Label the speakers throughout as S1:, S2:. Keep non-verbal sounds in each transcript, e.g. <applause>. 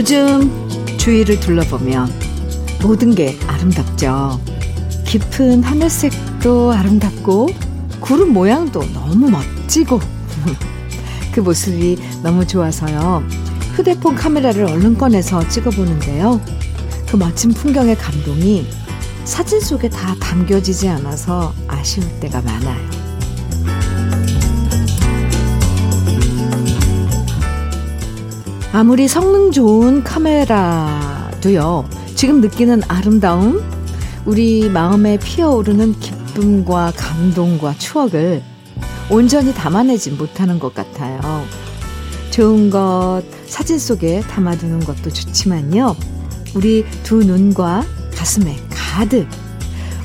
S1: 요즘 주위를 둘러보면 모든 게 아름답죠. 깊은 하늘색도 아름답고 구름 모양도 너무 멋지고 <laughs> 그 모습이 너무 좋아서요. 휴대폰 카메라를 얼른 꺼내서 찍어보는데요. 그 멋진 풍경의 감동이 사진 속에 다 담겨지지 않아서 아쉬울 때가 많아요. 아무리 성능 좋은 카메라도요, 지금 느끼는 아름다움, 우리 마음에 피어오르는 기쁨과 감동과 추억을 온전히 담아내지 못하는 것 같아요. 좋은 것 사진 속에 담아두는 것도 좋지만요. 우리 두 눈과 가슴에 가득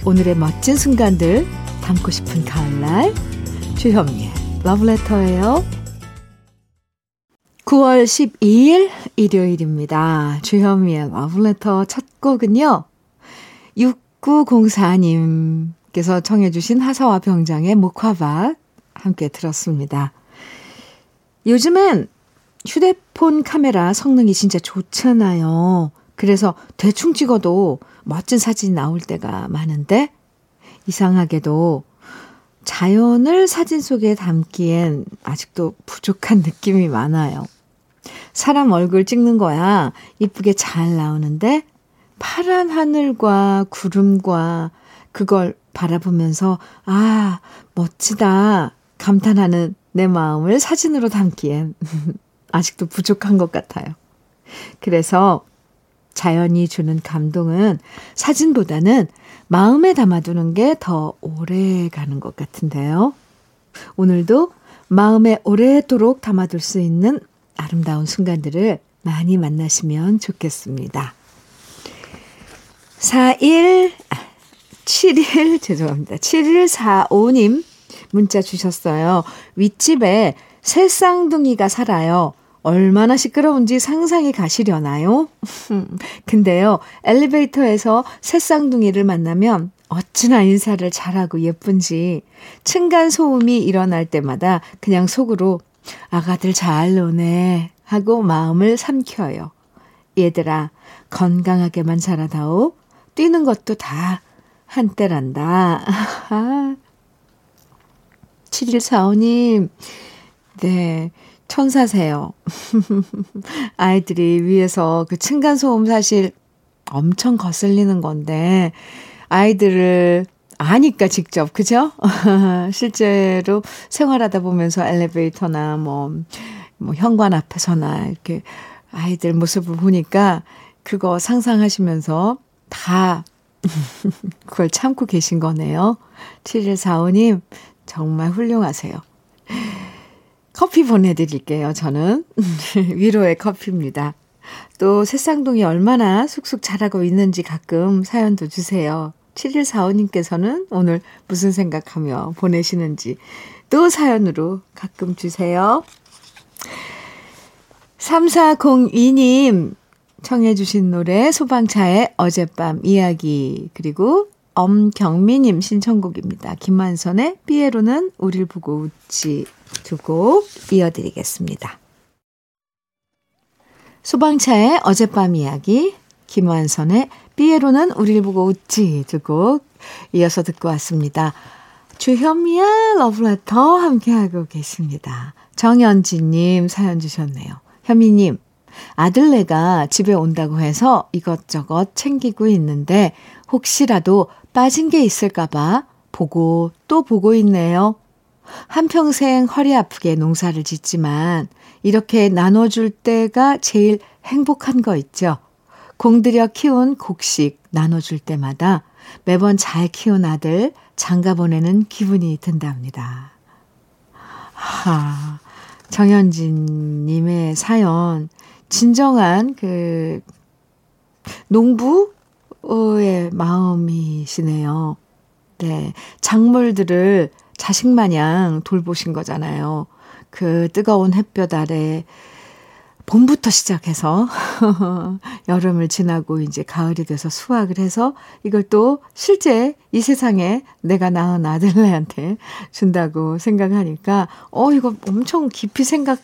S1: 오늘의 멋진 순간들 담고 싶은 가을날 주현미의 러브레터예요. 9월 12일 일요일입니다. 주현미의 러브레터 첫 곡은요. 6904님께서 청해 주신 하사와 병장의 목화밭 함께 들었습니다. 요즘엔 휴대폰 카메라 성능이 진짜 좋잖아요. 그래서 대충 찍어도 멋진 사진이 나올 때가 많은데 이상하게도 자연을 사진 속에 담기엔 아직도 부족한 느낌이 많아요. 사람 얼굴 찍는 거야 이쁘게 잘 나오는데 파란 하늘과 구름과 그걸 바라보면서 아, 멋지다 감탄하는 내 마음을 사진으로 담기엔 <laughs> 아직도 부족한 것 같아요. 그래서 자연이 주는 감동은 사진보다는 마음에 담아두는 게 더 오래 가는 것 같은데요. 오늘도 마음에 오래도록 담아둘 수 있는 아름다운 순간들을 많이 만나시면 좋겠습니다. 41, 71, <laughs> 죄송합니다. 7145님 문자 주셨어요. 윗집에 새 쌍둥이가 살아요. 얼마나 시끄러운지 상상이 가시려나요? <laughs> 근데요, 엘리베이터에서 새 쌍둥이를 만나면 어찌나 인사를 잘하고 예쁜지 층간 소음이 일어날 때마다 그냥 속으로 아가들 잘 노네 하고 마음을 삼켜요. 얘들아, 건강하게만 자라다오. 뛰는 것도 다 한때란다. <laughs> 7145님, 네. 천사세요. <laughs> 아이들이 위에서 그 층간소음 사실 엄청 거슬리는 건데, 아이들을 아니까 직접, 그죠? <laughs> 실제로 생활하다 보면서 엘리베이터나 뭐, 뭐, 현관 앞에서나 이렇게 아이들 모습을 보니까 그거 상상하시면서 다 <laughs> 그걸 참고 계신 거네요. 7145님, 정말 훌륭하세요. 커피 보내드릴게요, 저는. <laughs> 위로의 커피입니다. 또 새쌍둥이 얼마나 쑥쑥 자라고 있는지 가끔 사연도 주세요. 7145님께서는 오늘 무슨 생각하며 보내시는지 또 사연으로 가끔 주세요. 3402님 청해 주신 노래 소방차의 어젯밤 이야기 그리고 엄경미님 신청곡입니다. 김만선의 삐에로는 우릴 보고 웃지 두 곡 이어드리겠습니다. 소방차의 어젯밤 이야기, 김완선의 삐에로는 우릴 보고 웃지 두 곡 이어서 듣고 왔습니다. 주현미의 러브레터 함께하고 계십니다. 정연지님 사연 주셨네요. 현미님, 아들네가 집에 온다고 해서 이것저것 챙기고 있는데 혹시라도 빠진 게 있을까봐 보고 또 보고 있네요. 한평생 허리 아프게 농사를 짓지만 이렇게 나눠줄 때가 제일 행복한 거 있죠. 공들여 키운 곡식 나눠줄 때마다 매번 잘 키운 아들 장가 보내는 기분이 든답니다. 하, 정현진님의 사연, 진정한 그 농부의 마음이시네요. 네. 작물들을 자식 마냥 돌보신 거잖아요. 그 뜨거운 햇볕 아래 봄부터 시작해서 <laughs> 여름을 지나고 이제 가을이 돼서 수확을 해서 이걸 또 실제 이 세상에 내가 낳은 아들네한테 준다고 생각하니까 어 이거 엄청 깊이 생각해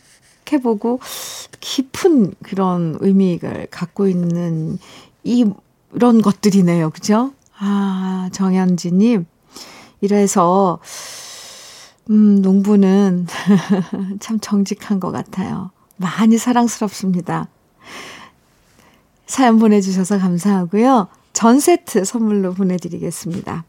S1: 생각해보고 깊은 그런 의미를 갖고 있는 이, 이런 것들이네요. 그죠? 아, 정현지님. 이래서, 음, 농부는 <laughs> 참 정직한 것 같아요. 많이 사랑스럽습니다. 사연 보내주셔서 감사하고요. 전 세트 선물로 보내드리겠습니다.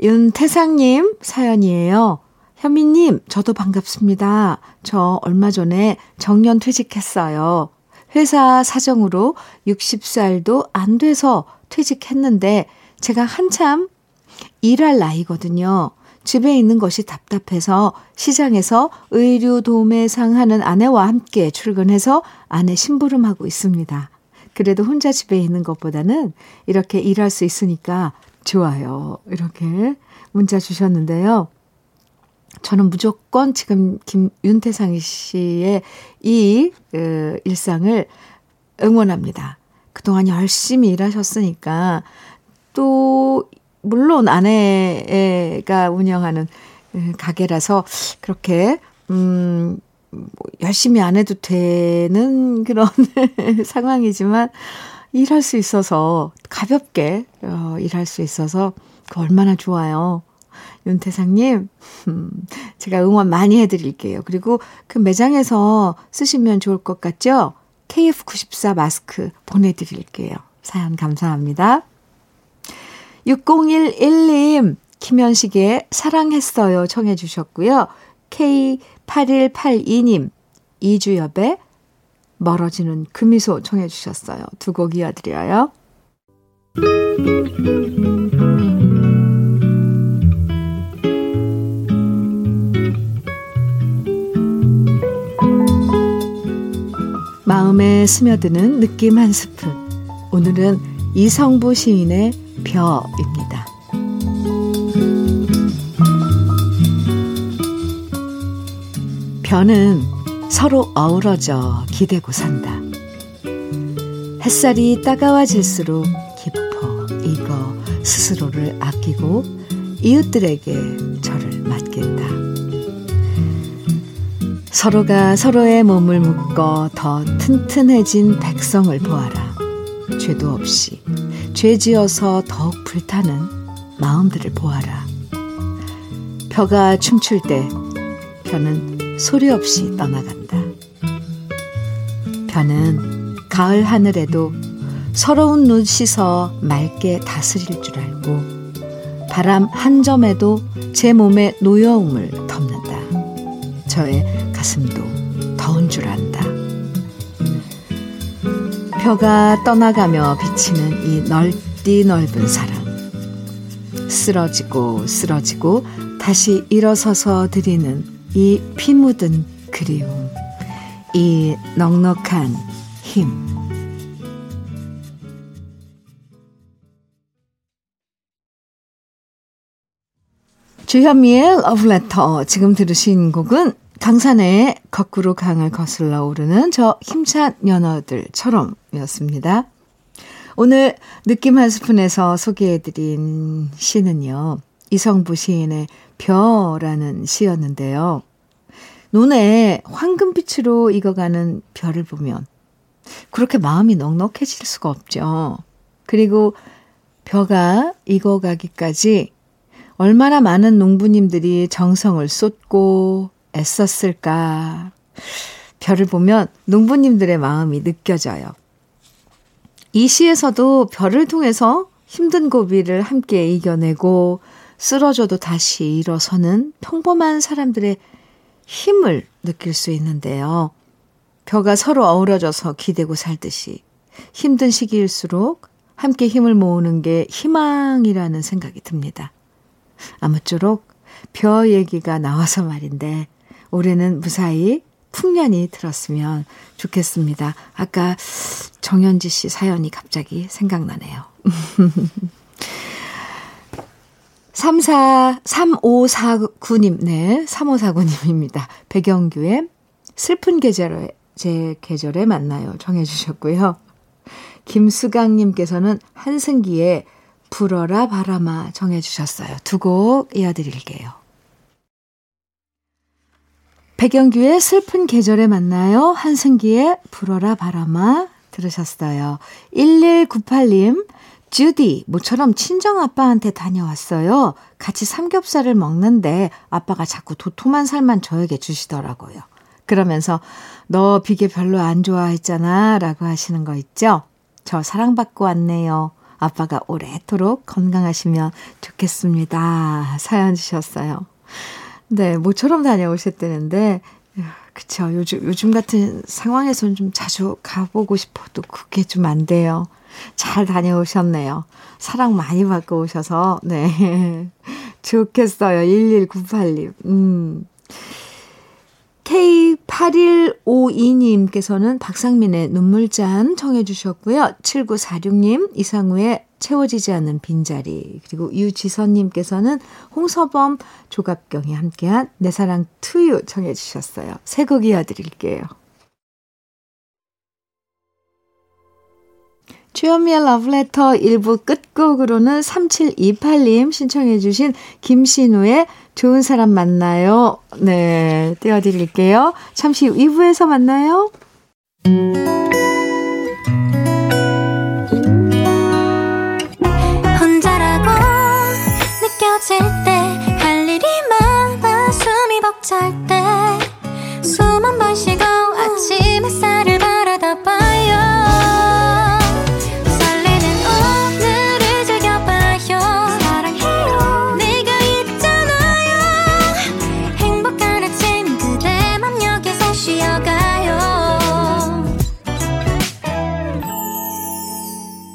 S1: 윤태상님 사연이에요. 현미님, 저도 반갑습니다. 저 얼마 전에 정년 퇴직했어요. 회사 사정으로 60살도 안 돼서 퇴직했는데 제가 한참 일할 나이거든요. 집에 있는 것이 답답해서 시장에서 의류 도매상 하는 아내와 함께 출근해서 아내 심부름하고 있습니다. 그래도 혼자 집에 있는 것보다는 이렇게 일할 수 있으니까 좋아요. 이렇게 문자 주셨는데요. 저는 무조건 지금 김 윤태상 씨의 이 그, 일상을 응원합니다. 그동안 열심히 일하셨으니까 또 물론 아내가 운영하는 가게라서 그렇게 음뭐 열심히 안 해도 되는 그런 <laughs> 상황이지만 일할 수 있어서 가볍게 어, 일할 수 있어서 그 얼마나 좋아요. 윤태상님, 음, 제가 응원 많이 해드릴게요. 그리고 그 매장에서 쓰시면 좋을 것 같죠? KF94 마스크 보내드릴게요. 사연 감사합니다. 6011님, 김현식의 사랑했어요 청해 주셨고요. K8182님, 이주엽의 멀어지는 금미소 청해 주셨어요. 두 곡 이어드려요. 마음에 스며드는 느낌 한 스푼. 오늘은 이성부 시인의 벼입니다. 벼는 서로 어우러져 기대고 산다. 햇살이 따가워질수록 깊어 익어 스스로를 아끼고 이웃들에게 저를 맡긴다. 서로가 서로의 몸을 묶어 더 튼튼해진 백성을 보아라. 죄도 없이 죄 지어서 더욱 불타는 마음들을 보아라. 벼가 춤출 때 벼는 소리 없이 떠나간다. 벼는 가을 하늘에도 서러운 눈 씻어 맑게 다스릴 줄 알고 바람 한 점에도 제 몸의 노여움을 덮는다. 저의 가슴도 벼가 떠나가며 비치는 이 넓디 넓은 사랑. 쓰러지고 쓰러지고 다시 일어서서 드리는 이 피 묻은 그리움. 이 넉넉한 힘. 주현미의 러브레터. 지금 들으신 곡은 강산의 거꾸로 강을 거슬러 오르는 저 힘찬 연어들처럼 이었습니다. 오늘 느낌 한 스푼에서 소개해드린 시는요. 이성부 시인의 벼라는 시였는데요. 눈에 황금빛으로 익어가는 별을 보면 그렇게 마음이 넉넉해질 수가 없죠. 그리고 벼가 익어가기까지 얼마나 많은 농부님들이 정성을 쏟고 애썼을까. 별을 보면 농부님들의 마음이 느껴져요. 이 시에서도 별을 통해서 힘든 고비를 함께 이겨내고 쓰러져도 다시 일어서는 평범한 사람들의 힘을 느낄 수 있는데요. 벼가 서로 어우러져서 기대고 살듯이 힘든 시기일수록 함께 힘을 모으는 게 희망이라는 생각이 듭니다. 아무쪼록 벼 얘기가 나와서 말인데 올해는 무사히 풍년이 들었으면 좋겠습니다. 아까 정현지 씨 사연이 갑자기 생각나네요. <laughs> 34, 3549님, 네, 3549님입니다. 백영규의 슬픈 계절에, 제 계절에 만나요. 정해주셨고요. 김수강님께서는 한승기의 불어라 바람아 정해주셨어요. 두 곡 이어드릴게요. 백영규의 슬픈 계절에 만나요. 한승기의 불어라 바람아 들으셨어요. 1198님, 주디, 모처럼 친정아빠한테 다녀왔어요. 같이 삼겹살을 먹는데 아빠가 자꾸 도톰한 살만 저에게 주시더라고요. 그러면서 너 비계 별로 안 좋아했잖아 라고 하시는 거 있죠? 저 사랑받고 왔네요. 아빠가 오래도록 건강하시면 좋겠습니다. 사연 주셨어요. 네, 모처럼 다녀오셨다는데, 그쵸. 요즘, 요즘 같은 상황에서는 좀 자주 가보고 싶어도 그게 좀 안 돼요. 잘 다녀오셨네요. 사랑 많이 받고 오셔서, 네. <laughs> 좋겠어요. 1198님. 음. K8152님께서는 박상민의 눈물잔 청해 주셨고요. 7946님, 이상우의 채워지지 않는 빈자리. 그리고 유지선님께서는 홍서범, 조갑경이 함께한 내 사랑 투유 청해 주셨어요. 새곡 이어드릴게요. 주현미의 러브레터 1부 끝곡으로는 3728님 신청해 주신 김신우의 좋은 사람 만나요. 네, 띄워드릴게요. 잠시 후 2부에서 만나요. 느껴질 때 할 일이 많아 숨이 벅찰 때 숨 한 번 쉬고 아침 햇살을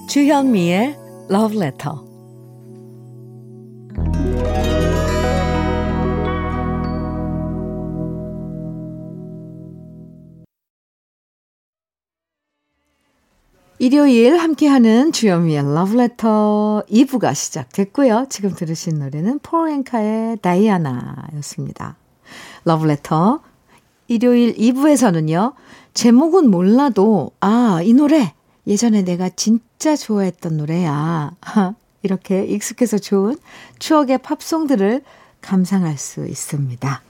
S1: 주현미의 Letter. 일요일 함께하는 주현미의 Letter 2부가 시작됐고요. 지금 들으신 노래는 폴앤카의 다이아나였습니다. Letter 일요일 2부에서는요. 제목은 몰라도 아, 이 노래 예전에 내가 진짜 좋아했던 노래야. <laughs> 이렇게 익숙해서 좋은 추억의 팝송들을 감상할 수 있습니다.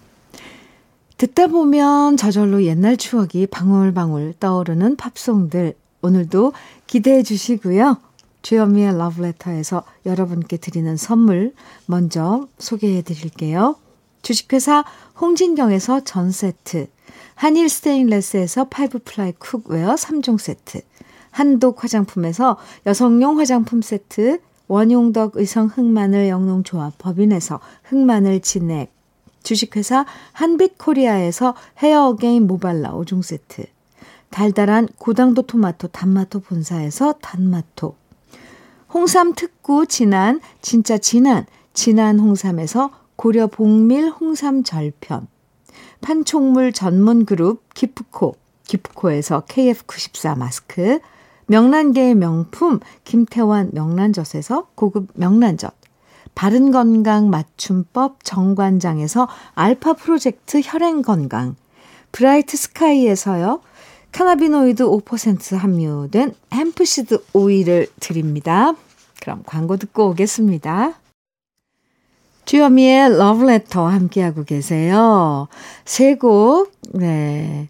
S1: 듣다 보면 저절로 옛날 추억이 방울방울 떠오르는 팝송들 오늘도 기대해 주시고요. 주현미의 러브레터에서 여러분께 드리는 선물 먼저 소개해 드릴게요. 주식회사 홍진경에서 전 세트, 한일 스테인레스에서 five ply cookware 3종 세트, 한독 화장품에서 여성용 화장품 세트, 원용덕 의성 흑마늘 영농조합 법인에서 흑마늘 진액, 주식회사 한빛코리아에서 헤어 어게인 모발라 5종 세트, 달달한 고당도 토마토 단마토 본사에서 단마토, 홍삼 특구 진한 진짜 진한 진한 홍삼에서 고려 봉밀 홍삼 절편, 판촉물 전문 그룹 기프코, 기프코에서 KF94 마스크, 명란계의 명품 김태환 명란젓에서 고급 명란젓, 바른 건강 맞춤법 정관장에서 알파 프로젝트 혈행 건강, 브라이트 스카이에서요, cannabinoid 5% 함유된 hemp seed 오일을 드립니다. 그럼 광고 듣고 오겠습니다. 주여미의 러브레터 함께하고 계세요. 세 곡, 네.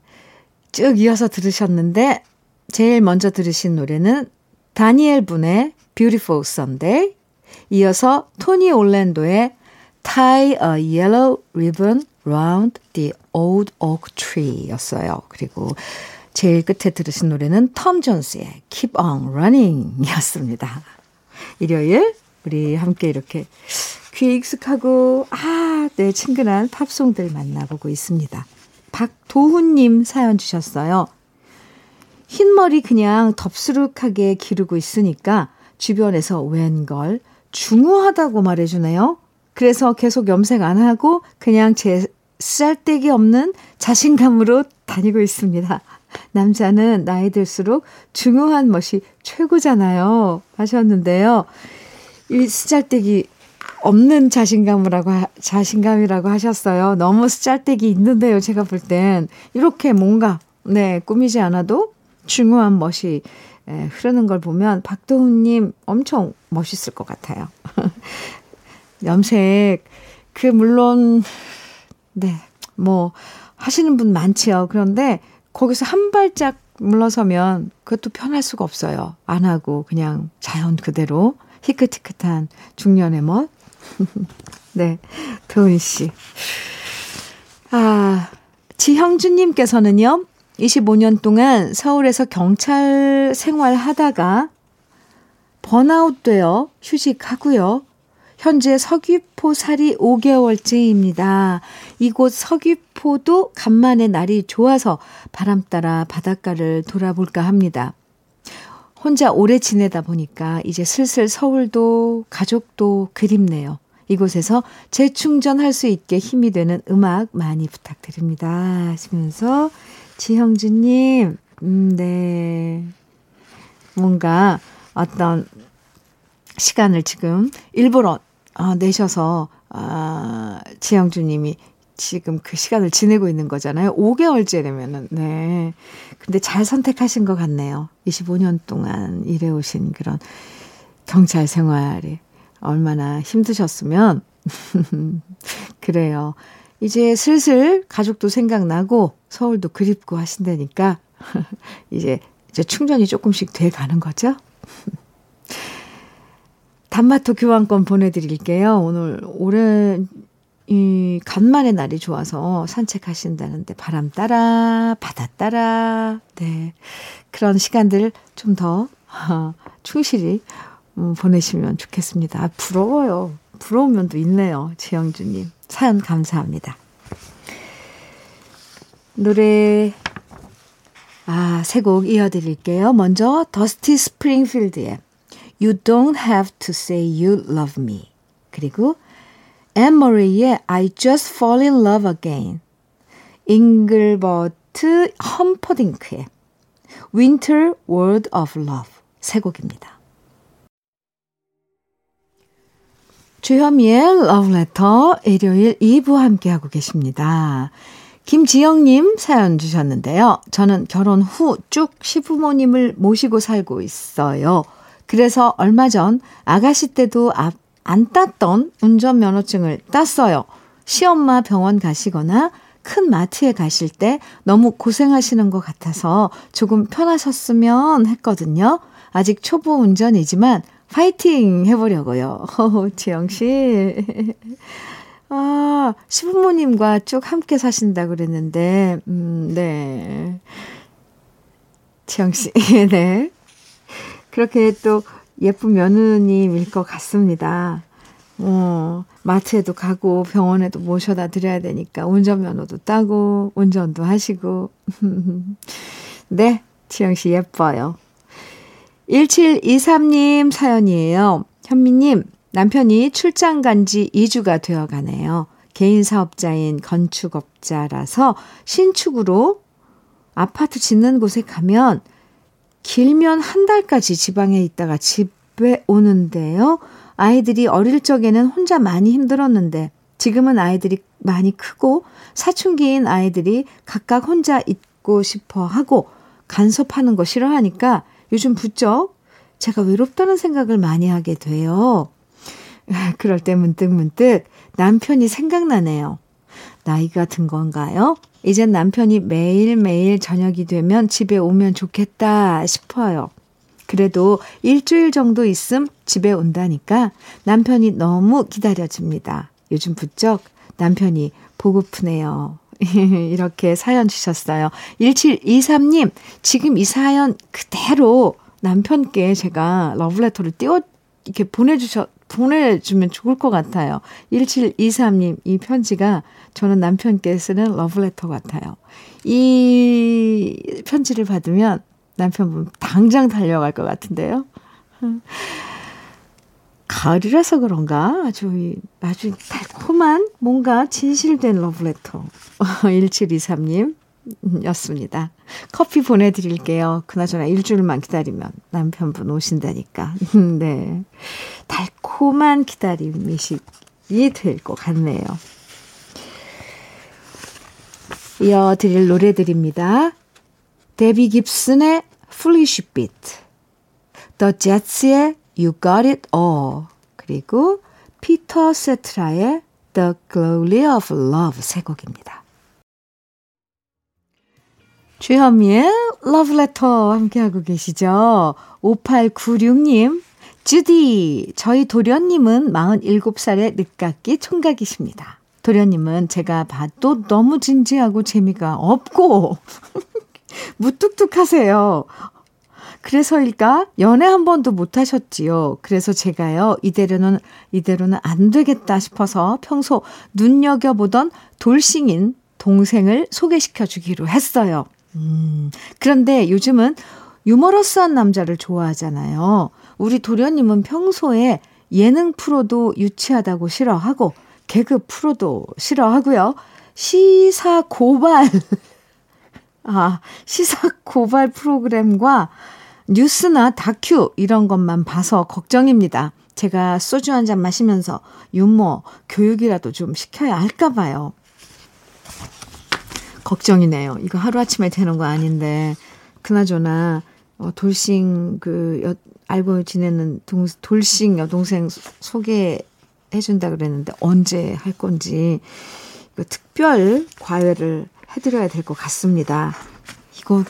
S1: 쭉 이어서 들으셨는데, 제일 먼저 들으신 노래는 다니엘 분의 Beautiful Sunday, 이어서 토니 올랜도의 Tie a Yellow Ribbon Round the Old Oak Tree 였어요. 그리고 제일 끝에 들으신 노래는 톰 존스의 Keep on Running 이었습니다. 일요일 우리 함께 이렇게 귀에 익숙하고 아, 네, 친근한 팝송들 만나보고 있습니다. 박도훈님 사연 주셨어요. 흰머리 그냥 덥수룩하게 기르고 있으니까 주변에서 웬걸 중후하다고 말해주네요. 그래서 계속 염색 안 하고 그냥 제 쌀데기 없는 자신감으로 다니고 있습니다. 남자는 나이 들수록 중후한 멋이 최고잖아요. 하셨는데요. 이 쓰잘데기 없는 자신감이라고, 자신감이라고 하셨어요. 너무 쓰잘데기 있는데요. 제가 볼 땐. 이렇게 뭔가, 네, 꾸미지 않아도 중후한 멋이 예, 흐르는 걸 보면 박도훈님 엄청 멋있을 것 같아요. <laughs> 염색, 그, 물론, 네, 뭐, 하시는 분 많지요. 그런데 거기서 한 발짝 물러서면 그것도 편할 수가 없어요. 안 하고 그냥 자연 그대로 희끗희끗한 중년의 멋. <laughs> 네, 도은 씨. 아, 지형준님께서는요, 25년 동안 서울에서 경찰 생활 하다가 번아웃 되어 휴직하고요. 현재 서귀포 살이 5개월째입니다. 이곳 서귀포도 간만에 날이 좋아서 바람 따라 바닷가를 돌아볼까 합니다. 혼자 오래 지내다 보니까 이제 슬슬 서울도 가족도 그립네요. 이곳에서 재충전할 수 있게 힘이 되는 음악 많이 부탁드립니다. 하시면서 지형주님, 음, 네. 뭔가 어떤 시간을 지금 일부러 아, 내셔서, 아, 지영주 님이 지금 그 시간을 지내고 있는 거잖아요. 5개월째라면은, 네. 근데 잘 선택하신 것 같네요. 25년 동안 일해오신 그런 경찰 생활이 얼마나 힘드셨으면. <laughs> 그래요. 이제 슬슬 가족도 생각나고 서울도 그립고 하신다니까 <laughs> 이제 이제 충전이 조금씩 돼 가는 거죠. <laughs> 단마토 교환권 보내드릴게요. 오늘 오랜 이 간만에 날이 좋아서 산책하신다는데 바람 따라 바다 따라 네 그런 시간들 좀 더 충실히 음, 보내시면 좋겠습니다. 아, 부러워요. 부러운 면도 있네요. 지영주님 사연 감사합니다. 노래 아, 세 곡 이어드릴게요. 먼저 더스티 스프링필드의 You don't have to say you love me. 그리고 앤 머레이의 I just fall in love again. 잉글버트 험퍼딩크의 Winter World of Love 세 곡입니다. 주현미의 러브레터 일요일 2부 함께하고 계십니다. 김지영님 사연 주셨는데요. 저는 결혼 후 쭉 시부모님을 모시고 살고 있어요. 그래서 얼마 전 아가씨 때도 안 땄던 운전면허증을 땄어요. 시엄마 병원 가시거나 큰 마트에 가실 때 너무 고생하시는 것 같아서 조금 편하셨으면 했거든요. 아직 초보 운전이지만 파이팅 해보려고요. <laughs> 지영씨. 아, 시부모님과 쭉 함께 사신다 그랬는데, 음, 네. 지영씨, <laughs> 네. 그렇게 또 예쁜 며느님일 것 같습니다. 어, 마트에도 가고 병원에도 모셔다 드려야 되니까 운전면허도 따고 운전도 하시고. <laughs> 네, 지영 씨 예뻐요. 1723님 사연이에요. 현미님, 남편이 출장 간 지 2주가 되어 가네요. 개인 사업자인 건축업자라서 신축으로 아파트 짓는 곳에 가면 길면 한 달까지 지방에 있다가 집에 오는데요. 아이들이 어릴 적에는 혼자 많이 힘들었는데 지금은 아이들이 많이 크고 사춘기인 아이들이 각각 혼자 있고 싶어 하고 간섭하는 거 싫어하니까 요즘 부쩍 제가 외롭다는 생각을 많이 하게 돼요. <laughs> 그럴 때 문득 문득 남편이 생각나네요. 나이가 든 건가요? 이젠 남편이 매일매일 저녁이 되면 집에 오면 좋겠다 싶어요. 그래도 일주일 정도 있음 집에 온다니까 남편이 너무 기다려집니다. 요즘 부쩍 남편이 보고프네요. <laughs> 이렇게 사연 주셨어요. 1723님, 지금 이 사연 그대로 남편께 제가 러브레터를 띄워, 이렇게 보내주셔, 보내주면 좋을 것 같아요. 1723님, 이 편지가 저는 남편께 쓰는 러브레터 같아요. 이 편지를 받으면 남편분 당장 달려갈 것 같은데요. 가을이라서 그런가 아주 아주 달콤한 뭔가 진실된 러브레터 <laughs> 1723님 였습니다. 커피 보내드릴게요. 그나저나 일주일만 기다리면 남편분 오신다니까. <laughs> 네. 달콤한 기다림이 될 것 같네요. 이어드릴 노래들입니다. 데비 깁슨의 Foolish Beat, The Jets의 You Got It All, 그리고 피터 세트라의 The Glory of Love 세 곡입니다. 주현미의 러브레터 함께하고 계시죠? 5896님, 주디, 저희 도련님은 47살의 늦깎이 총각이십니다. 도련님은 제가 봐도 너무 진지하고 재미가 없고, <laughs> 무뚝뚝하세요. 그래서일까? 연애 한 번도 못 하셨지요. 그래서 제가요, 이대로는, 이대로는 안 되겠다 싶어서 평소 눈여겨보던 돌싱인 동생을 소개시켜 주기로 했어요. 음, 그런데 요즘은 유머러스한 남자를 좋아하잖아요. 우리 도련님은 평소에 예능 프로도 유치하다고 싫어하고, 개그 프로도 싫어하고요. 시사 고발, <laughs> 아, 시사 고발 프로그램과 뉴스나 다큐 이런 것만 봐서 걱정입니다. 제가 소주 한 잔 마시면서 유머, 교육이라도 좀 시켜야 할까 봐요. 걱정이네요. 이거 하루아침에 되는 거 아닌데. 그나저나, 어, 돌싱, 그, 여, 알고 지내는 동, 돌싱 여동생 소개해준다 그랬는데 언제 할 건지, 이거 특별 과외를 해드려야 될 것 같습니다. 이거,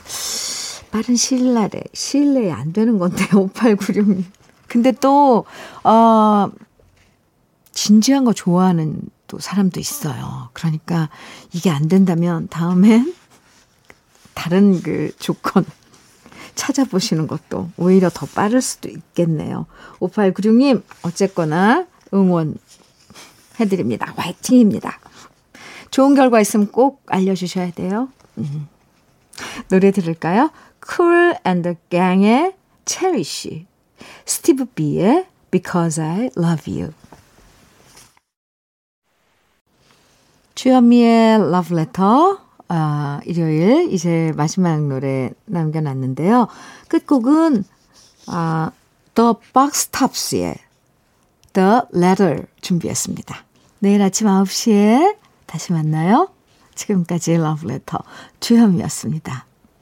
S1: 빠른 시일 날에, 시일 내에 안 되는 건데, <laughs> 5896님. 근데 또, 어, 진지한 거 좋아하는 또 사람도 있어요. 그러니까 이게 안 된다면 다음엔 다른 그 조건 <laughs> 찾아보시는 것도 오히려 더 빠를 수도 있겠네요. 5896님, 어쨌거나 응원 해드립니다. 화이팅입니다. 좋은 결과 있으면 꼭 알려주셔야 돼요. 음. 노래 들을까요? Cool and the Gang의 Cherish, 스티브 비의 Because I Love You. 주현미의 Love Letter, 아, 일요일 이제 마지막 노래 남겨놨는데요. 끝곡은 아, The Box Tops의 The Letter 준비했습니다. 내일 아침 9시에 다시 만나요. 지금까지 Letter 주현미였습니다.